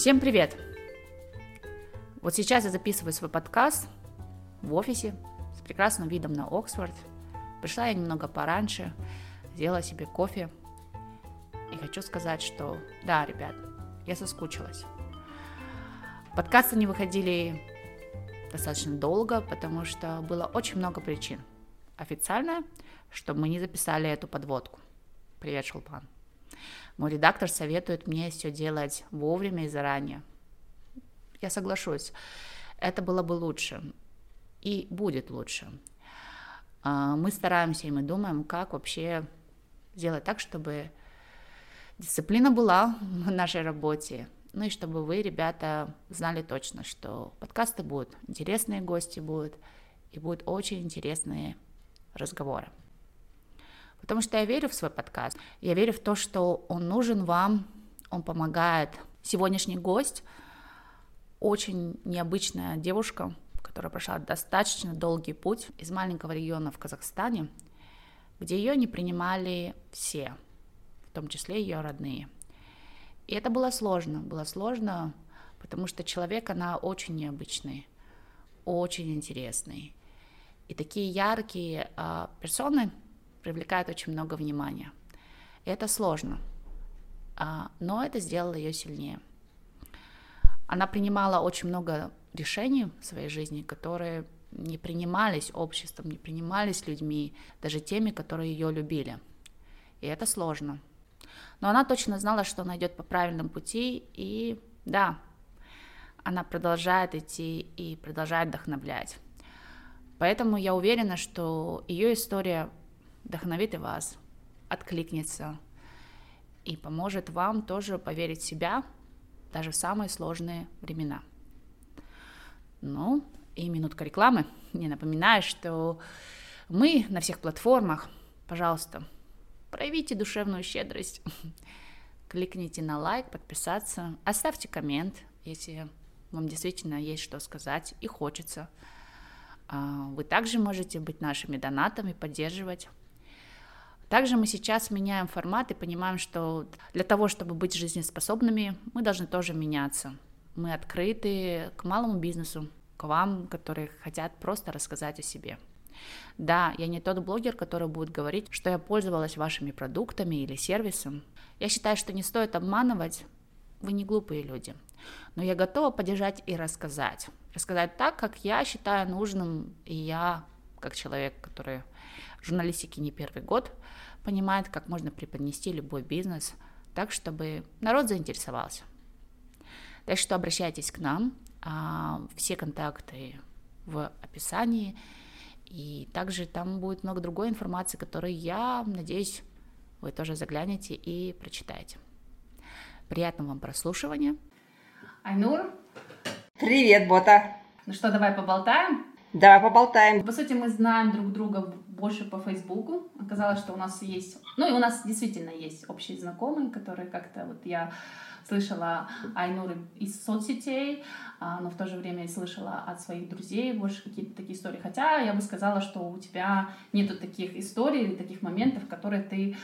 Всем привет! Вот сейчас я записываю свой подкаст в офисе с прекрасным видом на Оксфорд. Пришла я немного пораньше, сделала себе кофе. И хочу сказать, что да, ребят, я соскучилась. Подкасты не выходили достаточно долго, потому что было очень много причин. Официально, чтобы мы не записали эту подводку. Привет, Шулпан. Мой редактор советует мне все делать вовремя и заранее. Я соглашусь, это было бы лучше и будет лучше. А, мы стараемся и мы думаем, как вообще сделать так, чтобы дисциплина была в нашей работе, ну и чтобы вы, ребята, знали точно, что подкасты будут, интересные гости будут, и будут очень интересные разговоры. Потому что я верю в свой подкаст. Я верю в то, что он нужен вам, он помогает. Сегодняшний гость очень необычная девушка, которая прошла достаточно долгий путь из маленького региона в Казахстане, где ее не принимали все, в том числе ее родные. И это было сложно. Было сложно, потому что человек, она очень необычный, очень интересный. И такие яркие э, персоны, привлекает очень много внимания. Это сложно, а, но это сделало ее сильнее. Она принимала очень много решений в своей жизни, которые не принимались обществом, не принимались людьми, даже теми, которые ее любили. И это сложно. Но она точно знала, что она идет по правильному пути, и да, она продолжает идти и продолжает вдохновлять. Поэтому я уверена, что ее история вдохновит и вас, откликнется и поможет вам тоже поверить в себя даже в самые сложные времена. Ну, и минутка рекламы. Не напоминаю, что мы на всех платформах, пожалуйста, проявите душевную щедрость. Кликните на лайк, подписаться, оставьте коммент, если вам действительно есть что сказать и хочется. А, вы также можете быть нашими донатами, поддерживать также мы сейчас меняем формат и понимаем, что для того, чтобы быть жизнеспособными, мы должны тоже меняться. Мы открыты к малому бизнесу, к вам, которые хотят просто рассказать о себе. Да, я не тот блогер, который будет говорить, что я пользовалась вашими продуктами или сервисом. Я считаю, что не стоит обманывать, вы не глупые люди. Но я готова поддержать и рассказать. Рассказать так, как я считаю нужным, и я, как человек, который в журналистике не первый год, понимает, как можно преподнести любой бизнес так, чтобы народ заинтересовался. Так что обращайтесь к нам, а, все контакты в описании, и также там будет много другой информации, которую я надеюсь, вы тоже заглянете и прочитаете. Приятного вам прослушивания. Айнур. Привет, Бота. Ну что, давай поболтаем? Давай поболтаем. По сути, мы знаем друг друга больше по Фейсбуку. Оказалось, что у нас есть... Ну, и у нас действительно есть общие знакомые, которые как-то... Вот я слышала Айнуры из соцсетей, а, но в то же время и слышала от своих друзей больше какие-то такие истории. Хотя я бы сказала, что у тебя нету таких историй или таких моментов, которые ты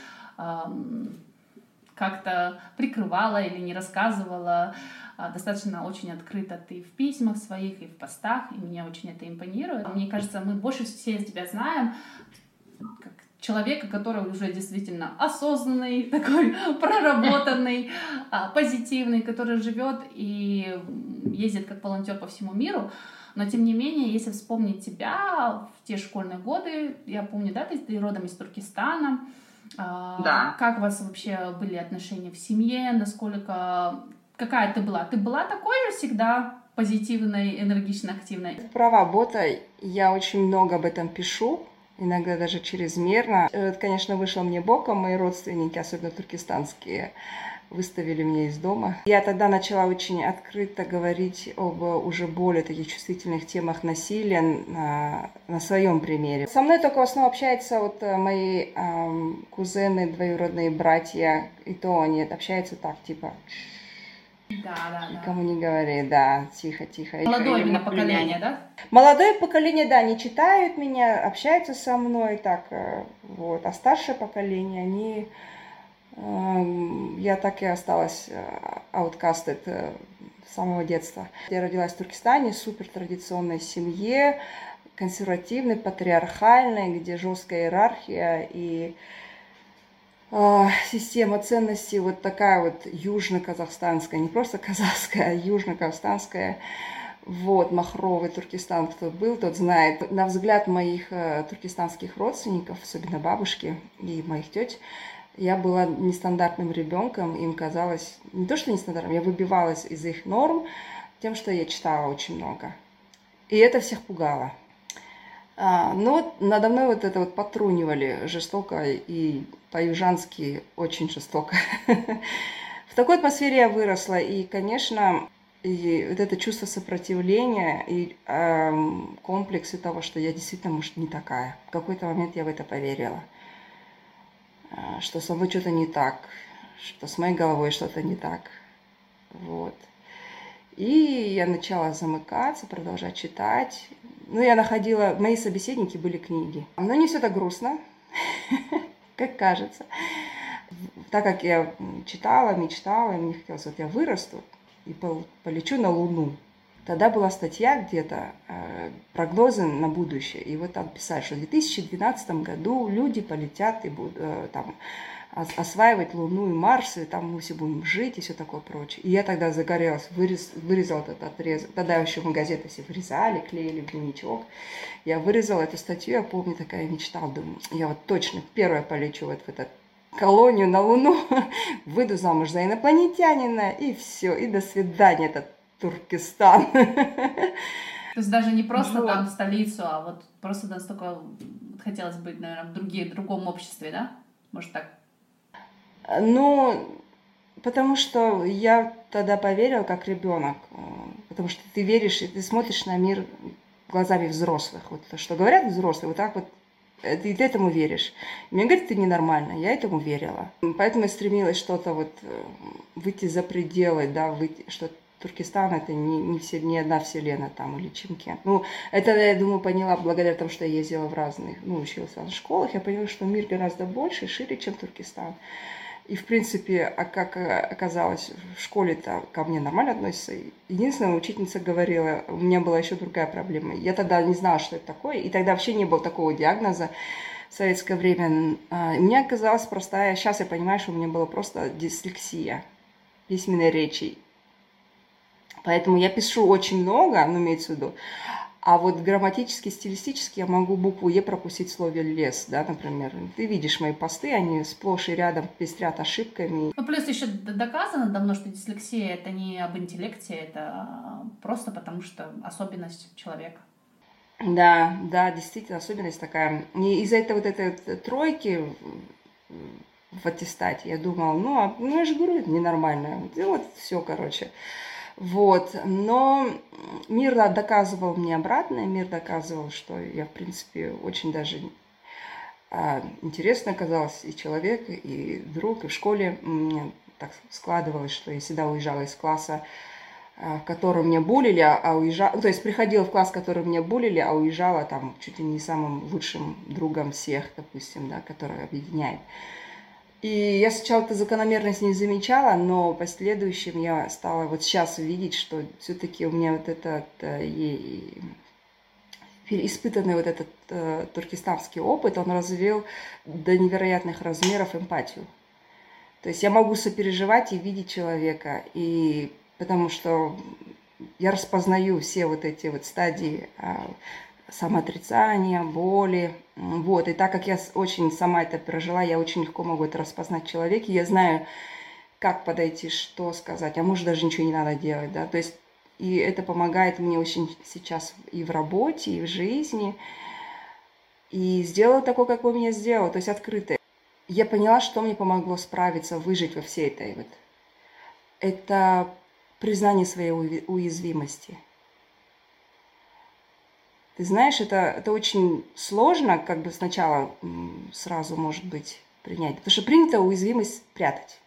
как-то прикрывала или не рассказывала. А, достаточно очень открыто ты в письмах своих и в постах, и мне очень это импонирует. Мне кажется, мы больше все тебя знаем как человека, который уже действительно осознанный, такой проработанный, а, позитивный, который живет и ездит как волонтер по всему миру. Но тем не менее, если вспомнить тебя в те школьные годы, я помню, да, ты, ты родом из Туркестана, да. Как у вас вообще были отношения в семье? Насколько какая ты была? Ты была такой же всегда позитивной, энергично активной? Права, Бота, я очень много об этом пишу, иногда даже чрезмерно. Это, конечно, вышло мне боком, мои родственники, особенно туркестанские, выставили меня из дома. Я тогда начала очень открыто говорить об уже более таких чувствительных темах насилия на, на своем примере. Со мной только в основном общаются вот э, мои эм, кузены, двоюродные братья, и то они общаются так, типа... Да, да, Никому да. не говори, да, тихо, тихо. Молодое именно поколение, да? Молодое поколение, да, не читают меня, общаются со мной, так, э, вот. А старшее поколение, они я так и осталась outcasted э, с самого детства. Я родилась в Туркестане, супер традиционной семье, консервативной, патриархальной, где жесткая иерархия и э, система ценностей вот такая вот южно-казахстанская, не просто казахская, а южно-казахстанская. Вот, махровый Туркестан, кто был, тот знает. На взгляд моих э, туркестанских родственников, особенно бабушки и моих теть, я была нестандартным ребенком, им казалось, не то что нестандартным, я выбивалась из их норм тем, что я читала очень много. И это всех пугало. А, но надо мной вот это вот потрунивали жестоко и по-южански очень жестоко. В такой атмосфере я выросла, и, конечно, и вот это чувство сопротивления и э, комплексы того, что я действительно, может, не такая. В какой-то момент я в это поверила, что со мной что-то не так, что с моей головой что-то не так. Вот. И я начала замыкаться, продолжать читать. Ну, я находила... Мои собеседники были книги. Но не все так грустно, как кажется. Так как я читала, мечтала, мне хотелось, вот я вырасту, и полечу на Луну. Тогда была статья где-то, э, прогнозы на будущее. И вот там писали, что в 2012 году люди полетят и будут э, там осваивать Луну и Марс, и там мы все будем жить и все такое прочее. И я тогда загорелась, вырез, вырезала этот отрезок. Тогда еще мы газеты все вырезали, клеили в дневничок. Я вырезала эту статью, я помню, такая мечта, думаю, я вот точно первая полечу вот в этот колонию на Луну, выйду замуж за инопланетянина, и все, и до свидания, этот Туркестан. То есть даже не просто вот. там столицу, а вот просто настолько хотелось быть, наверное, в другие, в другом обществе, да? Может так? Ну, потому что я тогда поверила как ребенок, потому что ты веришь и ты смотришь на мир глазами взрослых. Вот то, что говорят взрослые, вот так вот Э, ты этому веришь. мне говорят, ты ненормально. Я этому верила. Поэтому я стремилась что-то вот э, выйти за пределы, да, выйти, что Туркестан это не, не, все, не одна вселенная там или Чимкент. Ну, это, я думаю, поняла благодаря тому, что я ездила в разных, ну, училась в разных школах, я поняла, что мир гораздо больше, шире, чем Туркестан. И, в принципе, а как э, оказалось, в школе-то ко мне нормально относятся. Единственная учительница говорила, у меня была еще другая проблема. Я тогда не знала, что это такое, и тогда вообще не было такого диагноза в советское время. А, и мне оказалась простая, сейчас я понимаю, что у меня была просто дислексия письменной речи. Поэтому я пишу очень много, ну, имеется в виду, а вот грамматически, стилистически я могу букву Е пропустить в слове лес, да, например. Ты видишь мои посты, они сплошь и рядом пестрят ошибками. Ну, плюс еще доказано давно, что дислексия это не об интеллекте, это просто потому что особенность человека. Да, да, действительно, особенность такая. И из-за этой вот этой тройки в аттестате я думала, ну, а, ну я же говорю, это ненормально. И вот все, короче. Вот. Но мир доказывал мне обратное, мир доказывал, что я, в принципе, очень даже а, интересно оказалась и человек, и друг, и в школе мне так складывалось, что я всегда уезжала из класса, а, в котором меня булили, а уезжала, то есть приходила в класс, в котором меня булили, а уезжала там чуть ли не самым лучшим другом всех, допустим, да, который объединяет. И я сначала эту закономерность не замечала, но в последующем я стала вот сейчас видеть, что все-таки у меня вот этот э, испытанный вот этот э, туркестанский опыт, он развил до невероятных размеров эмпатию. То есть я могу сопереживать и видеть человека, и потому что я распознаю все вот эти вот стадии а, самоотрицания, боли. Вот. И так как я очень сама это прожила, я очень легко могу это распознать в человеке. Я знаю, как подойти, что сказать, а может даже ничего не надо делать, да. То есть и это помогает мне очень сейчас и в работе, и в жизни. И сделала такое, как вы меня сделала, то есть открытое. Я поняла, что мне помогло справиться, выжить во всей этой вот. Это признание своей уязвимости – ты знаешь, это, это очень сложно, как бы сначала сразу, может быть, принять. Потому что принято уязвимость прятать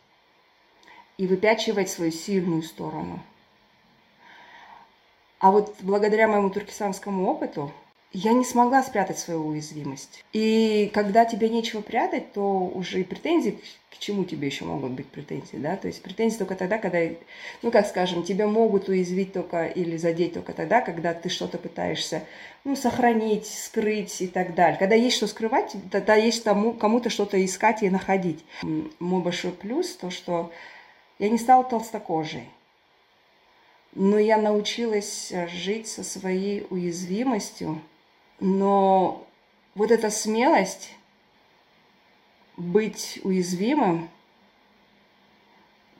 и выпячивать свою сильную сторону. А вот благодаря моему туркестанскому опыту я не смогла спрятать свою уязвимость. И когда тебе нечего прятать, то уже и претензии, к чему тебе еще могут быть претензии, да? То есть претензии только тогда, когда, ну, как скажем, тебя могут уязвить только или задеть только тогда, когда ты что-то пытаешься, ну, сохранить, скрыть и так далее. Когда есть что скрывать, тогда есть тому, кому-то что-то искать и находить. Мой большой плюс то, что я не стала толстокожей но я научилась жить со своей уязвимостью но вот эта смелость быть уязвимым,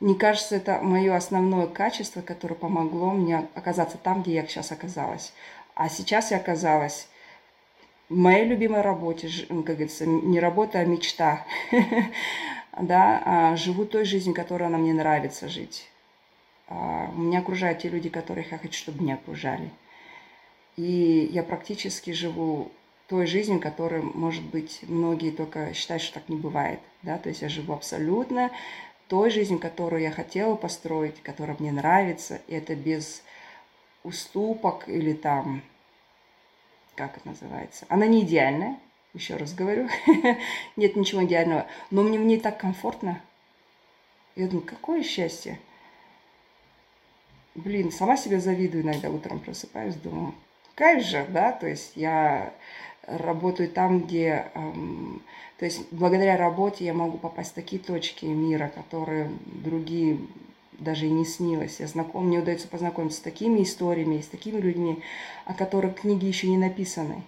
мне кажется, это мое основное качество, которое помогло мне оказаться там, где я сейчас оказалась. А сейчас я оказалась в моей любимой работе, как говорится, не работа, а мечта. да, а живу той жизнью, которая она мне нравится жить. А, меня окружают те люди, которых я хочу, чтобы меня окружали. И я практически живу той жизнью, которой, может быть, многие только считают, что так не бывает. Да? То есть я живу абсолютно той жизнью, которую я хотела построить, которая мне нравится. И это без уступок или там, как это называется. Она не идеальная, еще раз говорю. Нет ничего идеального. Но мне в ней так комфортно. Я думаю, какое счастье. Блин, сама себе завидую иногда утром просыпаюсь, думаю, кайф же, да, то есть я работаю там, где, эм, то есть благодаря работе я могу попасть в такие точки мира, которые другие даже и не снилось. Я знаком, мне удается познакомиться с такими историями, с такими людьми, о которых книги еще не написаны.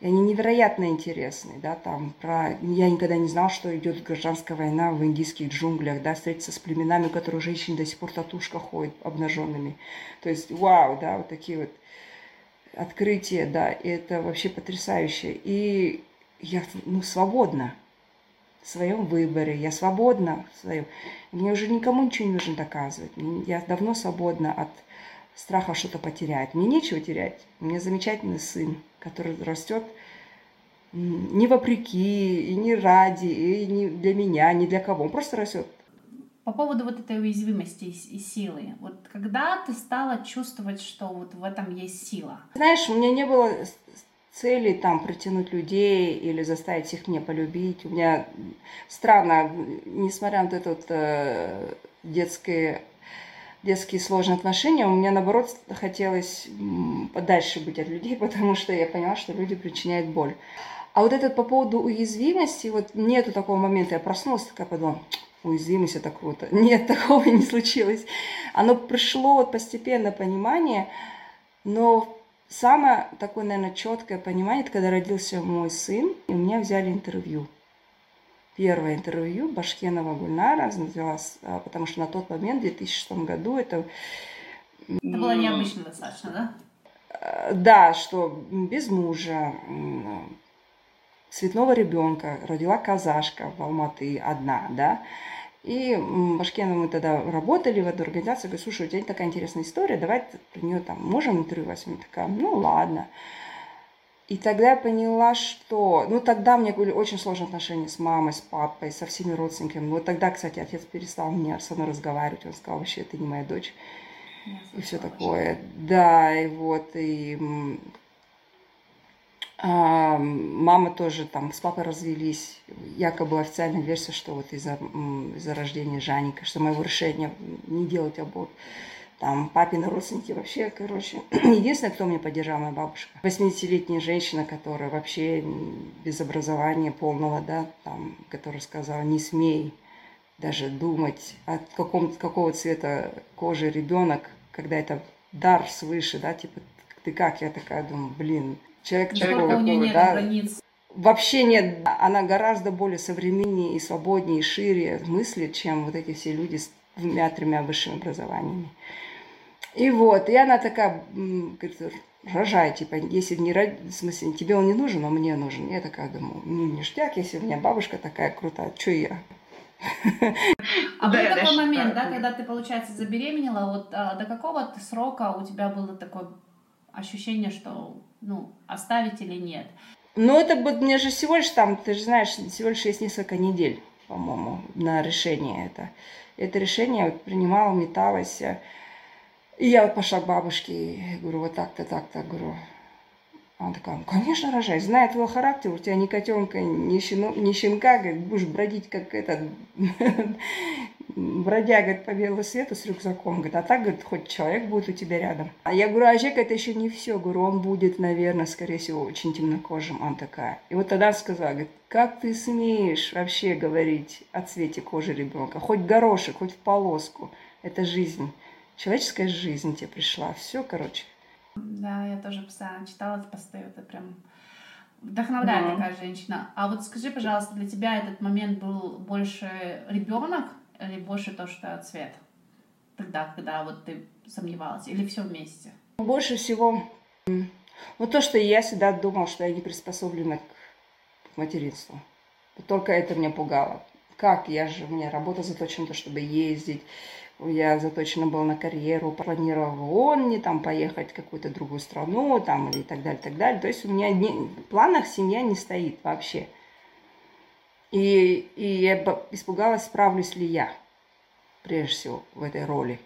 И они невероятно интересны, да, там про... Я никогда не знал, что идет гражданская война в индийских джунглях, да, встретиться с племенами, у которых женщины до сих пор татушка ходят обнаженными. То есть, вау, да, вот такие вот открытие, да, это вообще потрясающе. И я, ну, свободна в своем выборе, я свободна в своем. Мне уже никому ничего не нужно доказывать. Я давно свободна от страха что-то потерять. Мне нечего терять. У меня замечательный сын, который растет не вопреки, и не ради, и не для меня, не для кого. Он просто растет по поводу вот этой уязвимости и силы. Вот когда ты стала чувствовать, что вот в этом есть сила? Знаешь, у меня не было цели там притянуть людей или заставить их мне полюбить. У меня странно, несмотря на вот это вот, э, детское детские сложные отношения, у меня наоборот хотелось подальше быть от людей, потому что я поняла, что люди причиняют боль. А вот этот по поводу уязвимости, вот нету такого момента, я проснулась, такая подумала, уязвимость это круто. Нет, такого не случилось. Оно пришло вот постепенно понимание, но самое такое, наверное, четкое понимание, это когда родился мой сын, и у меня взяли интервью. Первое интервью Башкенова Гульнара а, потому что на тот момент, в 2006 году, это... Это было необычно достаточно, да? Э, да, что без мужа, цветного ребенка, родила казашка в Алматы одна, да, и Башкена мы тогда работали в этой организации, говорю, слушай, у тебя такая интересная история, давай про нее там можем интервью возьмем? Такая, ну ладно. И тогда я поняла, что... Ну, тогда у меня были очень сложные отношения с мамой, с папой, со всеми родственниками. Вот тогда, кстати, отец перестал мне со мной разговаривать. Он сказал, вообще, ты не моя дочь. и все такое. Да, и вот, и мама тоже там с папой развелись. Якобы официальная версия, что вот из-за из рождения Жаника, что моего решения не делать аборт. Там папины родственники вообще, короче. Единственное, кто меня поддержал, моя бабушка. 80-летняя женщина, которая вообще без образования полного, да, там, которая сказала, не смей даже думать, от каком, какого цвета кожи ребенок, когда это дар свыше, да, типа, ты как? Я такая думаю, блин, человек Никакого такого, у нее нет да, границ. Вообще нет. Она гораздо более современнее и свободнее и шире мыслит, чем вот эти все люди с двумя-тремя высшими образованиями. И вот, и она такая, говорит, рожай, типа, если не ради, в смысле, тебе он не нужен, а мне нужен. Я такая думаю, ну, ништяк, если у меня бабушка такая крутая, что я? А был такой момент, да, когда ты, получается, забеременела, вот а, до какого срока у тебя было такое ощущение, что ну, оставить или нет. Ну, это будет мне же всего лишь там, ты же знаешь, всего лишь есть несколько недель, по-моему, на решение это. Это решение вот принимала, металась. И я вот пошла к бабушке и говорю, вот так-то, так-то, говорю. Она такая, ну, конечно, рожай. Зная твой характер, у тебя ни котенка, ни, щено, ни щенка, говорит, будешь бродить, как этот бродя, говорит, по белому свету с рюкзаком. Говорит, а так, говорит, хоть человек будет у тебя рядом. А я говорю, а Жека, это еще не все. Говорю, он будет, наверное, скорее всего, очень темнокожим. Он такая. И вот тогда сказала, говорит, как ты смеешь вообще говорить о цвете кожи ребенка? Хоть горошек, хоть в полоску. Это жизнь. Человеческая жизнь тебе пришла. Все, короче. Да, я тоже постоянно читала посты, это прям вдохновляет mm такая женщина. А вот скажи, пожалуйста, для тебя этот момент был больше ребенок или больше то, что цвет? Тогда, когда вот ты сомневалась, или все вместе? Больше всего, ну то, что я всегда думала, что я не приспособлена к материнству. Только это меня пугало. Как? Я же, у меня работа заточена, чтобы ездить, я заточена была на карьеру, планировала в ООН, не там поехать в какую-то другую страну, там, и так далее, так далее. То есть у меня не, в планах семья не стоит вообще. И, и я испугалась, справлюсь ли я, прежде всего, в этой роли.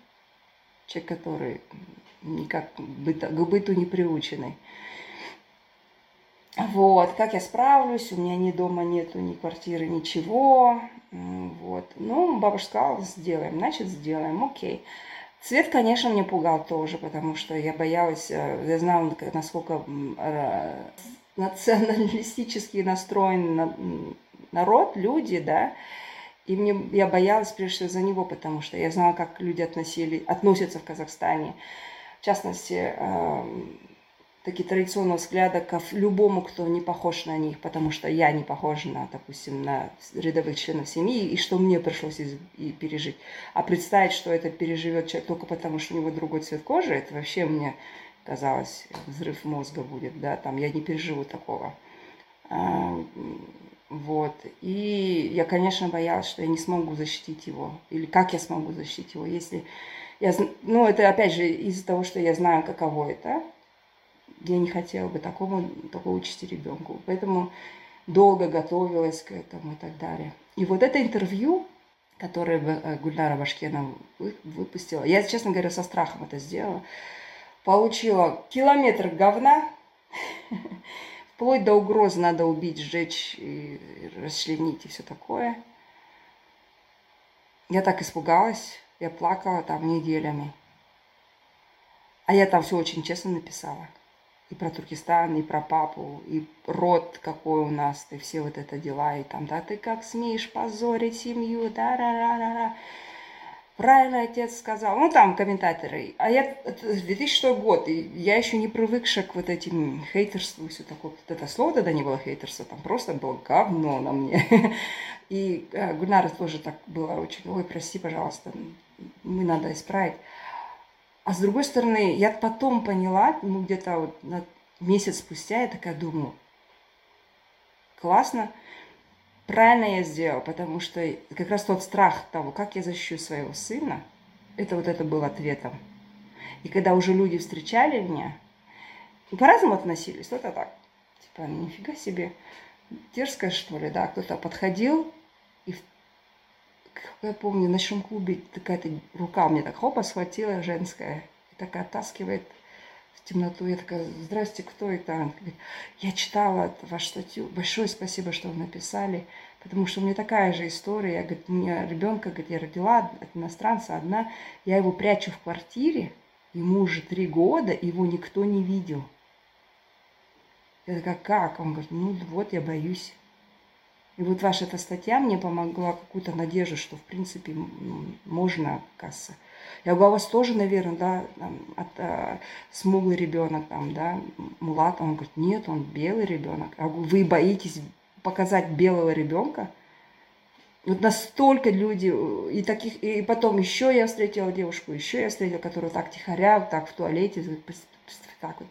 Человек, который никак к быту не приученный. Вот, как я справлюсь, у меня ни дома нету, ни квартиры, ничего. Вот. Ну, бабушка сказала, сделаем, значит, сделаем, окей. Цвет, конечно, мне пугал тоже, потому что я боялась, э, я знала, насколько э, националистически настроен народ, люди, да, и мне, я боялась прежде всего за него, потому что я знала, как люди относили, относятся в Казахстане. В частности, эм, такие традиционного взгляда к любому, кто не похож на них, потому что я не похожа на, допустим, на рядовых членов семьи, и что мне пришлось из, и пережить. А представить, что это переживет человек только потому, что у него другой цвет кожи, это вообще мне казалось, взрыв мозга будет, да, там я не переживу такого. А, вот. И я, конечно, боялась, что я не смогу защитить его. Или как я смогу защитить его, если... Я, ну, это опять же из-за того, что я знаю, каково это, я не хотела бы такому, такого участи ребенку. Поэтому долго готовилась к этому и так далее. И вот это интервью, которое э, Гульнара Башкена выпустила, я, честно говоря, со страхом это сделала, получила километр говна, вплоть до угрозы надо убить, сжечь, и расчленить и все такое. Я так испугалась, я плакала там неделями. А я там все очень честно написала и про Туркестан, и про папу, и род какой у нас, и все вот это дела, и там, да, ты как смеешь позорить семью, да, ра ра ра ра Правильно отец сказал. Ну, там комментаторы. А я, это 2006 год, и я еще не привыкшая к вот этим хейтерству, все такое. Вот это слово тогда не было хейтерство, там просто было говно на мне. И э, Гульнара тоже так было очень, ой, прости, пожалуйста, мы надо исправить. А с другой стороны, я потом поняла, ну где-то вот месяц спустя, я такая думаю, классно, правильно я сделала, потому что как раз тот страх того, как я защищу своего сына, это вот это был ответом. И когда уже люди встречали меня, по-разному относились, кто-то так, типа, нифига себе, дерзкая что ли, да, кто-то подходил, и я помню, на ночном клубе такая-то рука мне так хопа схватила женская и такая оттаскивает темноту. Я такая, здрасте, кто это? Она говорит, я читала вашу статью, большое спасибо, что вы написали, потому что у меня такая же история. Я, говорит, у меня ребенка, говорит, я родила от иностранца одна, я его прячу в квартире, ему уже три года, его никто не видел. Я такая, как? Он говорит, ну вот, я боюсь. И вот ваша эта статья мне помогла какую-то надежду, что, в принципе, можно, касса. Я говорю, а у вас тоже, наверное, да, там, от, а, смуглый ребенок, там, да, мулат. Он говорит, нет, он белый ребенок. Я говорю, вы боитесь показать белого ребенка? Вот настолько люди, и таких, и потом еще я встретила девушку, еще я встретила, которая так тихоря, так в туалете, так вот.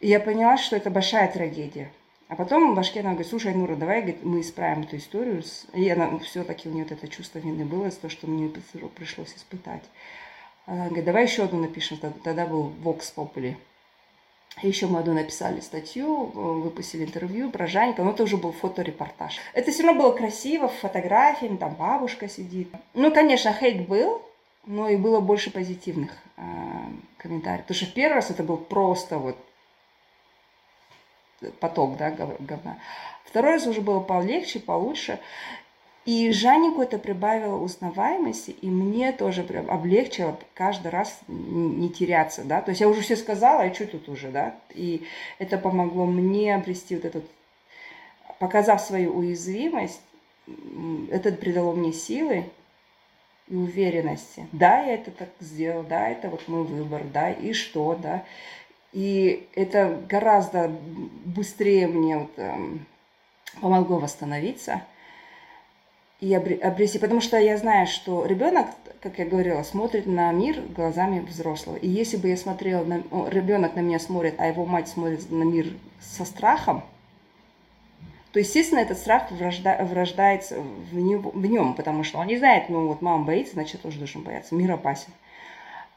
И я поняла, что это большая трагедия. А потом Башкена говорит, слушай, Нура, давай говорит, мы исправим эту историю. И она все-таки у нее вот это чувство вины было то, что мне пришлось испытать. Она говорит, давай еще одну напишем. Тогда был Vox Populi. Еще мы одну написали статью, выпустили интервью про Жанька, но это уже был фоторепортаж. Это все равно было красиво, фотографиями, там бабушка сидит. Ну, конечно, хейт был, но и было больше позитивных э, комментариев. Потому что в первый раз это был просто вот поток, да, говна. Второй раз уже было полегче, получше. И Жаннику это прибавило узнаваемости, и мне тоже прям облегчило каждый раз не теряться, да. То есть я уже все сказала, и что тут уже, да. И это помогло мне обрести вот этот, показав свою уязвимость, это придало мне силы и уверенности. Да, я это так сделал, да, это вот мой выбор, да, и что, да. И это гораздо быстрее мне вот, эм, помогло восстановиться и обрести, потому что я знаю, что ребенок, как я говорила, смотрит на мир глазами взрослого. И если бы я смотрела, на, ребенок на меня смотрит, а его мать смотрит на мир со страхом, то, естественно, этот страх врожда, врождается в, него, в нем, потому что он не знает, ну вот мама боится, значит, тоже должен бояться, мир опасен.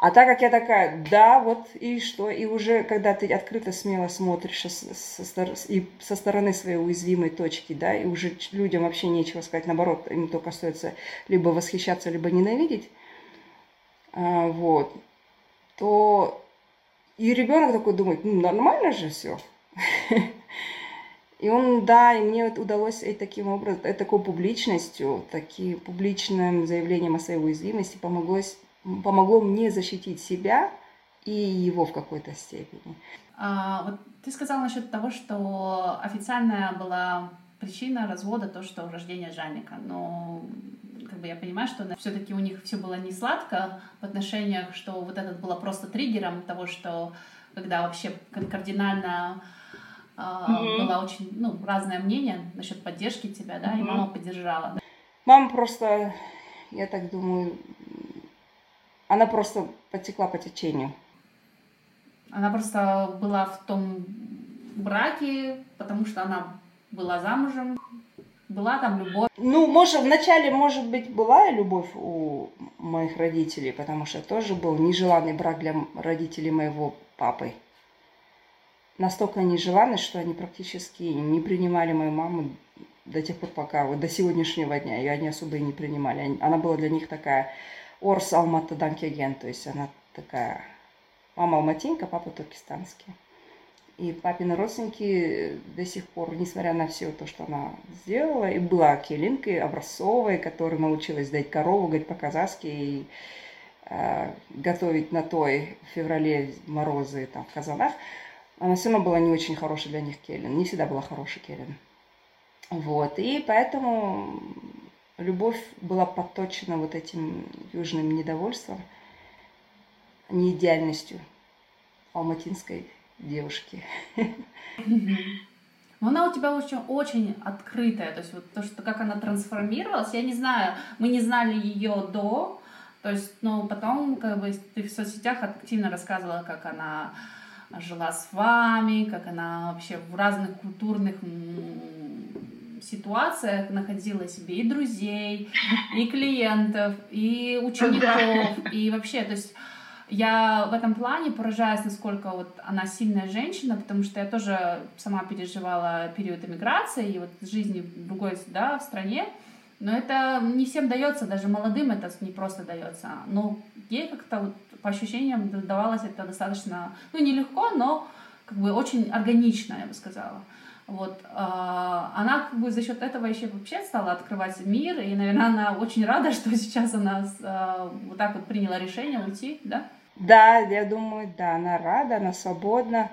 А так как я такая, да, вот и что, и уже когда ты открыто, смело смотришь со, со, и со стороны своей уязвимой точки, да, и уже людям вообще нечего сказать, наоборот, им только остается либо восхищаться, либо ненавидеть, а, вот, то и ребенок такой думает, ну, нормально же все. И он, да, и мне удалось и таким образом, и такой публичностью, таким публичным заявлением о своей уязвимости помогло помогло мне защитить себя и его в какой-то степени. А, вот ты сказала насчет того, что официальная была причина развода то, что рождение Жанника. Но как бы я понимаю, что все-таки у них все было не сладко в отношениях, что вот этот было просто триггером того, что когда вообще кардинально mm-hmm. было очень ну, разное мнение насчет поддержки тебя, да, mm-hmm. и мама поддержала. Да? Мама просто, я так думаю, она просто потекла по течению. Она просто была в том браке, потому что она была замужем, была там любовь. Ну, может, вначале, может быть, была любовь у моих родителей, потому что тоже был нежеланный брак для родителей моего папы. Настолько нежеланный, что они практически не принимали мою маму до тех пор, пока вот до сегодняшнего дня. Ее они особо и не принимали. Она была для них такая Орс Алматы Данкеген, то есть она такая мама алматинка, папа туркестанский. И папины родственники до сих пор, несмотря на все то, что она сделала, и была келинкой образцовой, которая научилась дать корову, говорить по-казахски и э, готовить на той в феврале морозы там, в казанах, она все равно была не очень хорошая для них келин, не всегда была хорошая келин. Вот, и поэтому любовь была подточена вот этим южным недовольством, неидеальностью алматинской девушки. Но она у тебя очень, очень открытая, то есть вот то, что как она трансформировалась, я не знаю, мы не знали ее до, то есть, ну, потом, как бы, ты в соцсетях активно рассказывала, как она жила с вами, как она вообще в разных культурных ситуациях находила себе и друзей, и клиентов, и учеников, и вообще, то есть я в этом плане поражаюсь, насколько вот она сильная женщина, потому что я тоже сама переживала период эмиграции и вот жизни в другой, да, в стране, но это не всем дается, даже молодым это не просто дается. Но ей как-то вот по ощущениям давалось это достаточно, ну, нелегко, но как бы очень органично, я бы сказала. Вот, э, она как бы за счет этого еще вообще стала открывать мир, и, наверное, она очень рада, что сейчас она э, вот так вот приняла решение уйти, да? Да, я думаю, да, она рада, она свободна.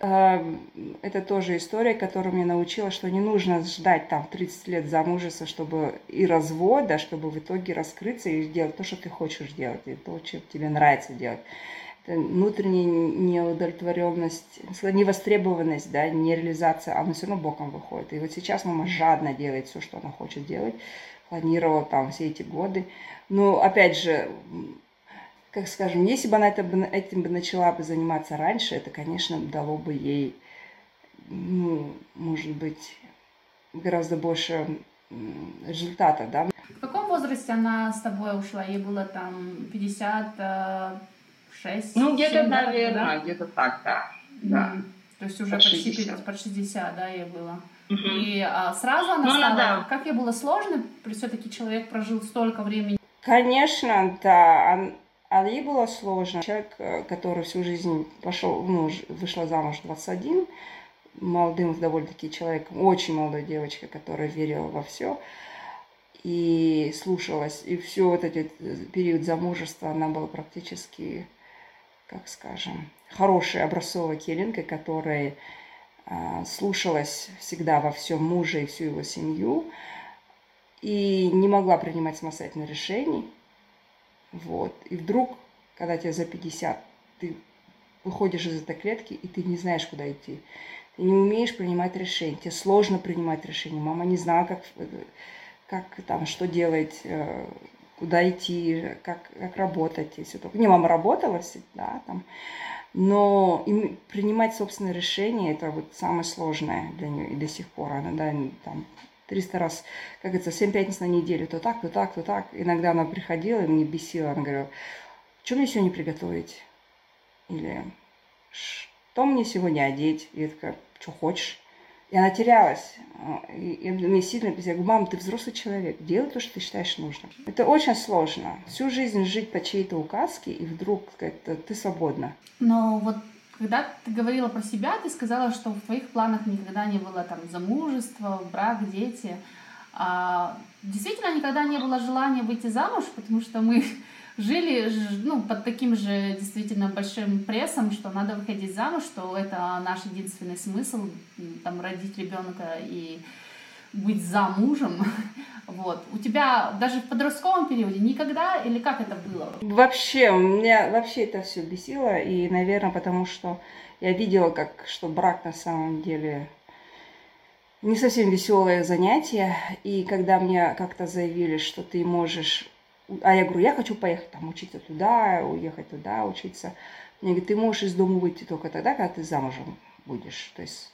Эм, это тоже история, которая меня научила, что не нужно ждать там 30 лет замужества, чтобы и развода, чтобы в итоге раскрыться и сделать то, что ты хочешь делать, и то, что тебе нравится делать внутренняя неудовлетворенность, невостребованность, да, нереализация, она все равно боком выходит. И вот сейчас мама жадно делает все, что она хочет делать, планировала там все эти годы. Но опять же, как скажем, если бы она это, этим бы начала бы заниматься раньше, это, конечно, дало бы ей, ну, может быть, гораздо больше результата, да. В каком возрасте она с тобой ушла? Ей было там 50, 6? Ну, где-то, наверное, да? где-то так, да. да. То есть уже под почти 60. под 60, да, ей было. Угу. И а, сразу она ну, стала... Да. Как ей было сложно? Все-таки человек прожил столько времени. Конечно, да. А ей было сложно. Человек, э, который всю жизнь пошел, ну, вышла замуж 21, молодым довольно-таки человеком, очень молодой девочкой, которая верила во все и слушалась. И все вот этот период замужества она была практически, как скажем, хорошей образцовой келинкой, которая а, слушалась всегда во всем мужа и всю его семью и не могла принимать самостоятельно решений. Вот. И вдруг, когда тебе за 50, ты выходишь из этой клетки, и ты не знаешь, куда идти. Ты не умеешь принимать решения, тебе сложно принимать решения. Мама не знала, как, как там, что делать, э, куда идти, как, как работать. И все такое. Не, мама работала всегда там. Но им принимать собственные решения, это вот самое сложное для нее и до сих пор. Она, да, там, 300 раз, как говорится, 7 пятниц на неделю, то так, то так, то так. Иногда она приходила и мне бесила, она говорила, что мне сегодня приготовить? Или что мне сегодня одеть? И я такая, что хочешь? И она терялась. И, и мне сильно говорю, мам, ты взрослый человек, делай то, что ты считаешь нужным. Это очень сложно. Всю жизнь жить по чьей-то указке, и вдруг сказать, ты свободна. Но вот когда ты говорила про себя, ты сказала, что в твоих планах никогда не было там замужество, брак, дети. А, действительно, никогда не было желания выйти замуж, потому что мы жили ну, под таким же действительно большим прессом, что надо выходить замуж, что это наш единственный смысл, там, родить ребенка и быть замужем. Вот. У тебя даже в подростковом периоде никогда или как это было? Вообще, меня вообще это все бесило. И, наверное, потому что я видела, как, что брак на самом деле не совсем веселое занятие. И когда мне как-то заявили, что ты можешь а я говорю, я хочу поехать там учиться туда, уехать туда учиться. Мне говорят, ты можешь из дома выйти только тогда, когда ты замужем будешь. То есть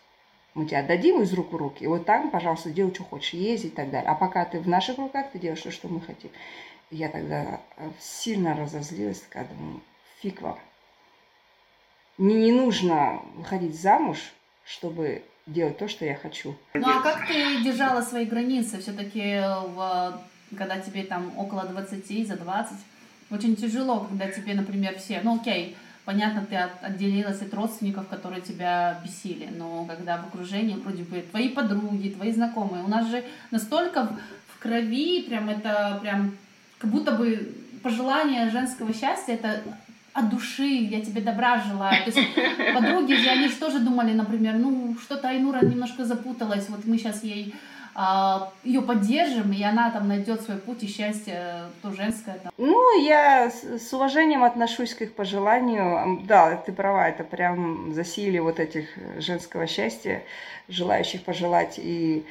мы тебя отдадим из рук в руки, и вот там, пожалуйста, делай, что хочешь, ездить и так далее. А пока ты в наших руках, ты делаешь то, что мы хотим. я тогда э, сильно разозлилась, когда думаю, фиг вам. Мне не нужно выходить замуж, чтобы делать то, что я хочу. Ну а как ты держала свои границы? Все-таки в когда тебе там около 20, за 20. Очень тяжело, когда тебе, например, все, ну окей, понятно, ты от, отделилась от родственников, которые тебя бесили, но когда в окружении вроде бы твои подруги, твои знакомые, у нас же настолько в, в крови, прям это прям как будто бы пожелание женского счастья, это от души, я тебе добра желаю. То есть подруги же, они же тоже думали, например, ну, что-то Айнура немножко запуталась, вот мы сейчас ей ее поддержим, и она там найдет свой путь и счастье, то женское. Там. Ну, я с уважением отношусь к их пожеланию. Да, ты права, это прям засилие вот этих женского счастья, желающих пожелать. И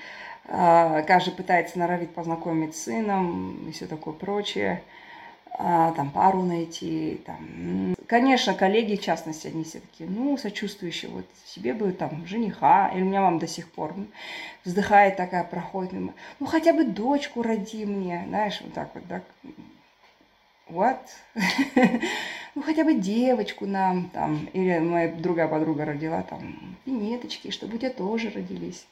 а, каждый пытается норовить познакомить с сыном и все такое прочее. А, там пару найти, там. Конечно, коллеги, в частности, они все такие, ну, сочувствующие, вот себе бы там жениха, или у меня мама до сих пор ну, вздыхает такая, проходит, ну, хотя бы дочку роди мне, знаешь, вот так вот, так, what? ну, хотя бы девочку нам, там, или моя другая подруга родила, там, пинеточки, чтобы у тебя тоже родились.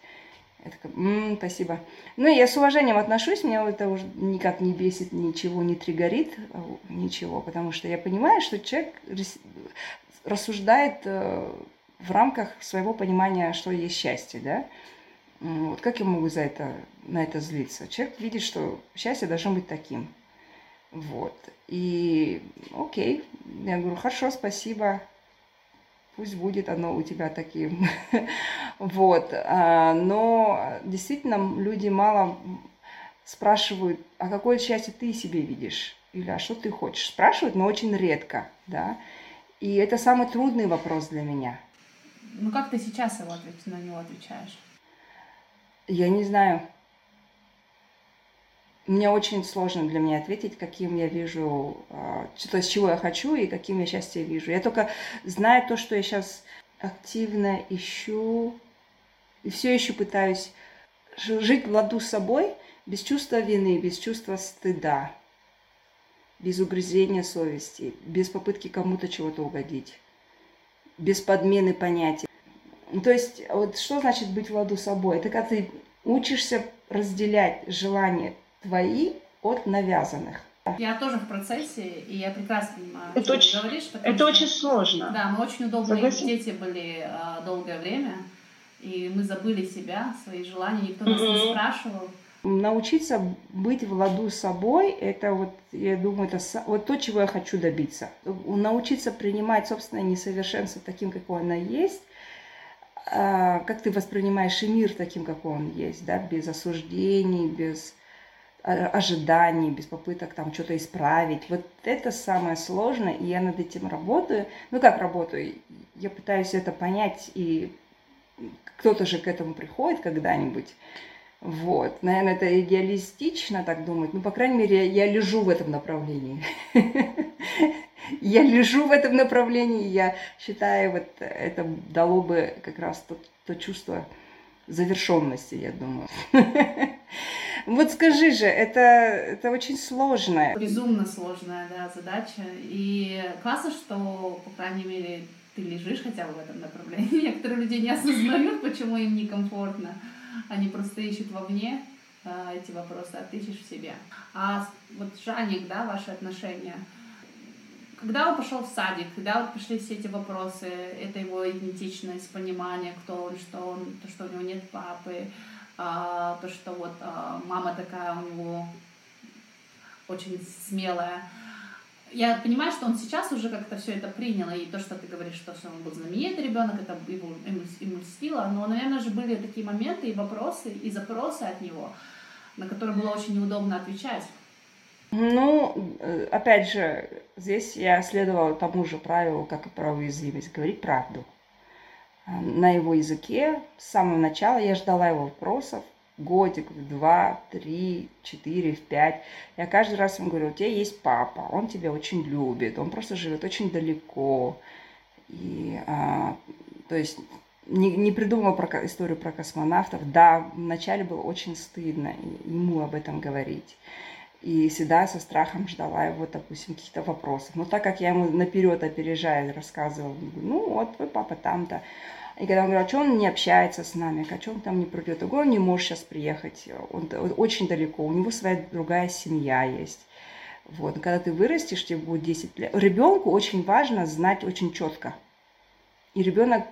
Я такая, м-м, спасибо. Ну, я с уважением отношусь, меня это уже никак не бесит, ничего не триггерит, э, ничего, потому что я понимаю, что человек рассуждает э, в рамках своего понимания, что есть счастье, да. Вот как я могу за это, на это злиться? Человек видит, что счастье должно быть таким. Вот. И окей, я говорю, хорошо, спасибо, пусть будет оно у тебя таким. вот. А, но действительно люди мало спрашивают, а какое счастье ты себе видишь? Или а что ты хочешь? Спрашивают, но очень редко, да. И это самый трудный вопрос для меня. Ну как ты сейчас его на него отвечаешь? Я не знаю. Мне очень сложно для меня ответить, каким я вижу, а, то есть чего я хочу и каким я счастье вижу. Я только знаю то, что я сейчас активно ищу и все еще пытаюсь жить в ладу с собой без чувства вины, без чувства стыда, без угрызения совести, без попытки кому-то чего-то угодить, без подмены понятий. То есть, вот что значит быть в ладу с собой? Это когда ты учишься разделять желания твои от навязанных. Я тоже в процессе, и я прекрасно понимаю, это что очень, ты говоришь. Это что, очень сложно. Да, мы очень удобные Согласен? дети были э, долгое время. и мы забыли себя, свои желания, никто нас не спрашивал. Научиться быть в ладу с собой, это вот, я думаю, это вот то, чего я хочу добиться. Научиться принимать собственное несовершенство таким, какое оно есть, а, как ты воспринимаешь и мир таким, какой он есть, да, без осуждений, без ожиданий, без попыток там что-то исправить. Вот это самое сложное, и я над этим работаю. Ну как работаю? Я пытаюсь это понять, и кто-то же к этому приходит когда-нибудь. Вот, наверное, это идеалистично так думать. Ну, по крайней мере, я лежу в этом направлении. Я лежу в этом направлении, я считаю, вот это дало бы как раз то чувство завершенности, я думаю. Вот скажи же, это, это очень сложная. Безумно сложная, да, задача. И классно, что, по крайней мере, ты лежишь хотя бы в этом направлении. Некоторые люди не осознают, почему им некомфортно. Они просто ищут вовне а, эти вопросы, а ты ищешь в себе. А вот Жаник, да, ваши отношения. Когда он пошел в садик, когда вот пришли все эти вопросы, это его идентичность, понимание, кто он, что он, то, что у него нет папы, а, то, что вот а, мама такая у него очень смелая. Я понимаю, что он сейчас уже как-то все это принял, и то, что ты говоришь, что он был знаменитый ребенок, это его ему льстило, но, наверное же, были такие моменты и вопросы, и запросы от него, на которые было очень неудобно отвечать. Ну, э, опять же, здесь я следовала тому же правилу, как и про уязвимость, говорить правду на его языке. С самого начала я ждала его вопросов. Годик, в два, три, четыре, в пять. Я каждый раз ему говорю, у тебя есть папа, он тебя очень любит, он просто живет очень далеко. И, а, то есть, не, не придумала про историю про космонавтов. Да, вначале было очень стыдно ему об этом говорить. И всегда со страхом ждала его, допустим, каких-то вопросов. Но так как я ему наперед опережая рассказывала, ну вот твой папа там-то, и когда он говорит, а что он не общается с нами, а что он там не придет? Я говорю, он не может сейчас приехать, он, он очень далеко, у него своя другая семья есть. Вот. Когда ты вырастешь, тебе будет 10 лет. Ребенку очень важно знать очень четко. И ребенок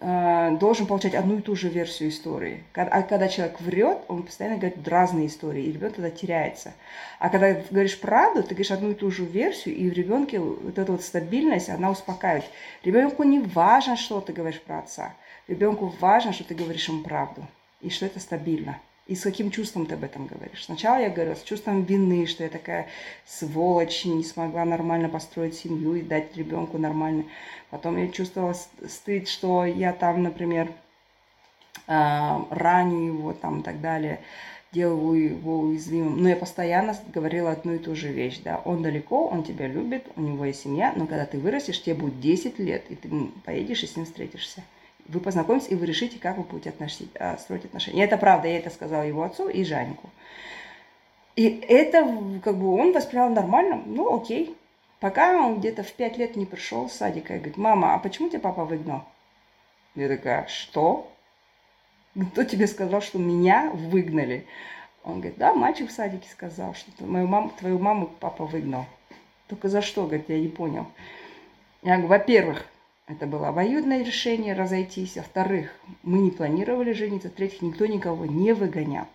должен получать одну и ту же версию истории. А когда человек врет, он постоянно говорит разные истории, и ребенок тогда теряется. А когда говоришь правду, ты говоришь одну и ту же версию, и в ребенке вот эта вот стабильность, она успокаивает. Ребенку не важно, что ты говоришь про отца. Ребенку важно, что ты говоришь ему правду, и что это стабильно. И с каким чувством ты об этом говоришь? Сначала я говорю с чувством вины, что я такая сволочь, не смогла нормально построить семью и дать ребенку нормально. Потом я чувствовала стыд, что я там, например, а, раню его там и так далее, делаю его уязвимым. Но я постоянно говорила одну и ту же вещь, да. Он далеко, он тебя любит, у него есть семья, но когда ты вырастешь, тебе будет 10 лет, и ты поедешь и с ним встретишься вы познакомитесь, и вы решите, как вы будете относить, а, строить отношения. И это правда, я это сказала его отцу и Жаньку. И это, как бы, он воспринял нормально, ну, окей. Пока он где-то в пять лет не пришел с садика и говорит, мама, а почему тебя папа выгнал? Я такая, что? Кто тебе сказал, что меня выгнали? Он говорит, да, мальчик в садике сказал, что мою маму, твою маму папа выгнал. Только за что, говорит, я не понял. Я говорю, во-первых, это было обоюдное решение разойтись. Во-вторых, мы не планировали жениться. В-третьих, никто никого не выгонял.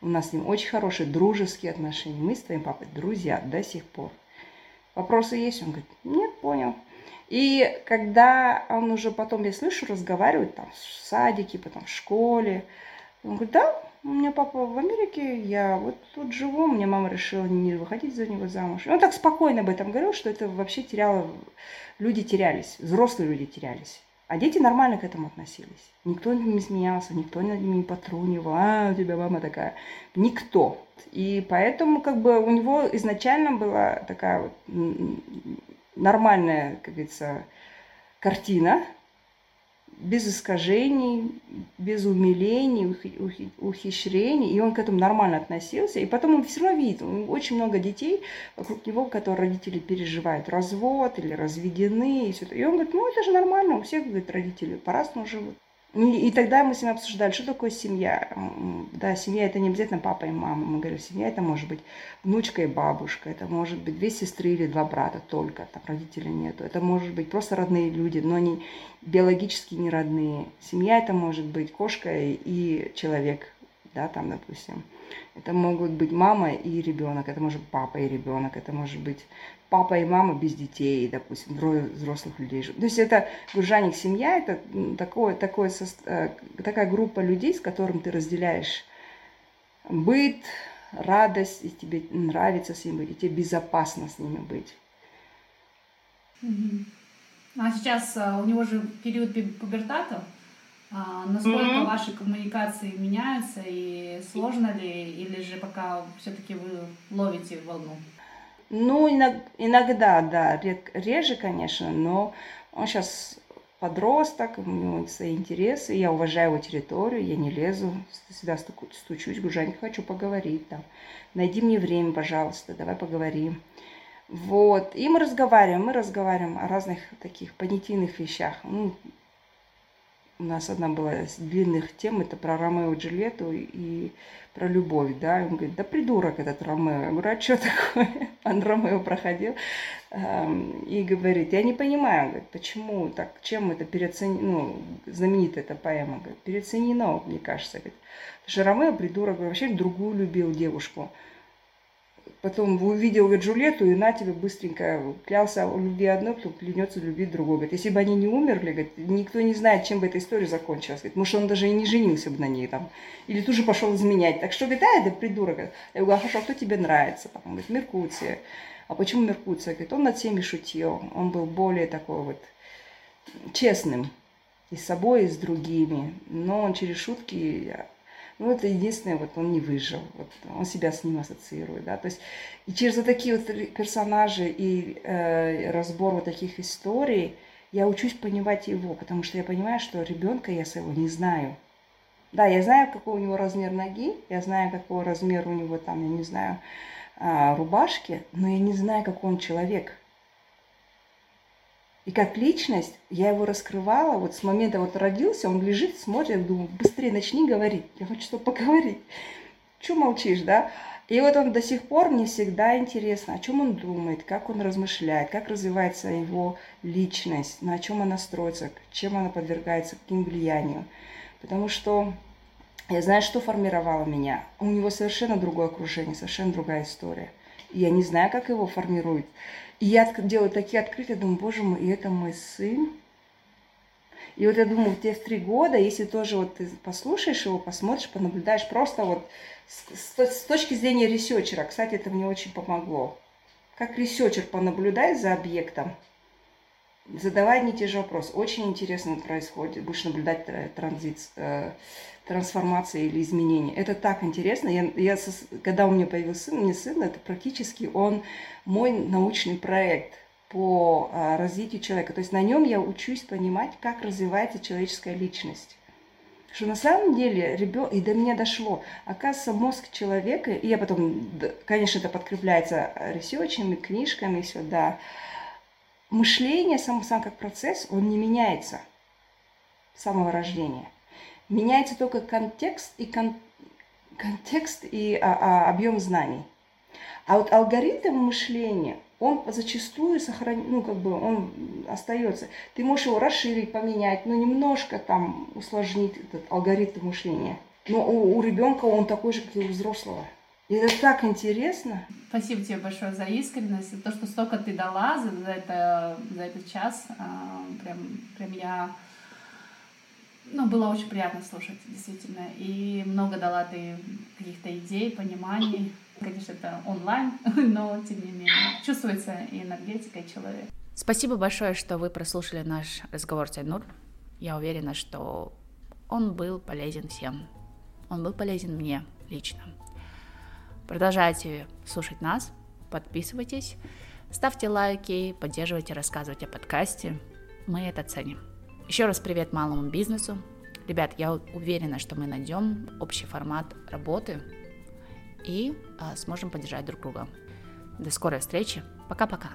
У нас с ним очень хорошие дружеские отношения. Мы с твоим папой друзья до сих пор. Вопросы есть? Он говорит, нет, понял. И когда он уже потом, я слышу, разговаривает там в садике, потом в школе, он говорит, да, у меня папа в Америке, я вот тут живу, мне мама решила не выходить за него замуж. И он так спокойно об этом говорил, что это вообще теряло, люди терялись, взрослые люди терялись. А дети нормально к этому относились. Никто не смеялся, никто над ними не потрунивал. А, у тебя мама такая. Никто. И поэтому как бы у него изначально была такая вот нормальная, как говорится, картина без искажений, без умилений, ухищрений, и он к этому нормально относился. И потом он все равно видит, очень много детей вокруг него, которые родители переживают развод или разведены, и все это. И он говорит, ну это же нормально, у всех, говорит, родители по-разному живут. И, и тогда мы с ним обсуждали, что такое семья. Да, семья это не обязательно папа и мама. Мы говорим, семья это может быть внучка и бабушка, это может быть две сестры или два брата только, там родителей нету. Это может быть просто родные люди, но не биологически не родные. Семья это может быть кошка и человек, да, там, допустим. Это могут быть мама и ребенок, это может быть папа и ребенок, это может быть папа и мама без детей, допустим, двое взрослых людей. То есть это гуржаник семья, это такое, такое, э, такая группа людей, с которым ты разделяешь быт, радость, и тебе нравится с ними быть, и тебе безопасно с ними быть. А сейчас э, у него же период пубертата. А насколько mm-hmm. ваши коммуникации меняются и сложно ли, или же пока все-таки вы ловите волну? Ну, иногда, да, реже, конечно, но он сейчас подросток, у него свои интересы, я уважаю его территорию, я не лезу, всегда стучусь, Гужань, хочу поговорить там. Найди мне время, пожалуйста, давай поговорим. Вот, и мы разговариваем, мы разговариваем о разных таких понятийных вещах. Ну, у нас одна была из длинных тем, это про Ромео и Джульетту и про любовь, да, и он говорит, да придурок этот Ромео. Я говорю, а что такое? Он Ромео проходил эм, и говорит, я не понимаю, говорит, почему так, чем это переоценено, ну, знаменитая эта поэма, говорит, переоценено, мне кажется, говорит, потому что Ромео придурок вообще другую любил девушку, потом увидел Джульетту, и на тебе быстренько клялся в любви одной, кто клянется любить другой. Говорит, если бы они не умерли, говорит, никто не знает, чем бы эта история закончилась. Говорит, может, он даже и не женился бы на ней там. Или тут же пошел изменять. Так что, говорит, а, это придурок. Я говорю, а хорошо, а кто тебе нравится? Там, он говорит, Меркуция. А почему Меркуция? Говорит, он над всеми шутил. Он был более такой вот честным и с собой, и с другими. Но он через шутки ну, это единственное, вот он не выжил, вот он себя с ним ассоциирует, да, то есть и через вот такие вот персонажи и э, разбор вот таких историй я учусь понимать его, потому что я понимаю, что ребенка я своего не знаю. Да, я знаю, какой у него размер ноги, я знаю, какой размер у него там, я не знаю, э, рубашки, но я не знаю, какой он человек. И как личность я его раскрывала, вот с момента вот родился, он лежит, смотрит, думаю, быстрее начни говорить, я хочу что поговорить. Че молчишь, да? И вот он до сих пор мне всегда интересно, о чем он думает, как он размышляет, как развивается его личность, на чем она строится, чем она подвергается, каким влиянию. Потому что я знаю, что формировало меня. У него совершенно другое окружение, совершенно другая история. Я не знаю, как его формирует. И я делаю такие открытия, думаю, боже мой, и это мой сын. И вот я думаю, в те в три года, если тоже вот ты послушаешь его, посмотришь, понаблюдаешь, просто вот с, с, с точки зрения researcher а, кстати, это мне очень помогло. Как researcher понаблюдай за объектом, задавай одни и те же вопросы. Очень интересно происходит. Будешь наблюдать транзит, э, трансформации или изменения. Это так интересно. Я, я, когда у меня появился сын, мне сын, это практически он мой научный проект по а, развитию человека. То есть на нем я учусь понимать, как развивается человеческая личность. Что на самом деле ребенок, и до меня дошло, оказывается, мозг человека, и я потом, конечно, это подкрепляется ресерчами, книжками, все, да, мышление сам, сам как процесс, он не меняется с самого рождения. Меняется только контекст и, кон, контекст и а, а, объем знаний. А вот алгоритм мышления, он зачастую сохранен, ну, как бы он остается. Ты можешь его расширить, поменять, но немножко там усложнить этот алгоритм мышления. Но у, у ребенка он такой же, как и у взрослого. И это так интересно. Спасибо тебе большое за искренность, за то, что столько ты дала за, за, это, за этот час. А, прям, прям я ну, было очень приятно слушать, действительно. И много дала ты каких-то идей, пониманий. Конечно, это онлайн, но тем не менее чувствуется и энергетика, и человек. Спасибо большое, что вы прослушали наш разговор с Айнур. Я уверена, что он был полезен всем. Он был полезен мне лично. Продолжайте слушать нас, подписывайтесь, ставьте лайки, поддерживайте, рассказывайте о подкасте. Мы это ценим. Еще раз привет малому бизнесу. Ребят, я уверена, что мы найдем общий формат работы и а, сможем поддержать друг друга. До скорой встречи. Пока-пока.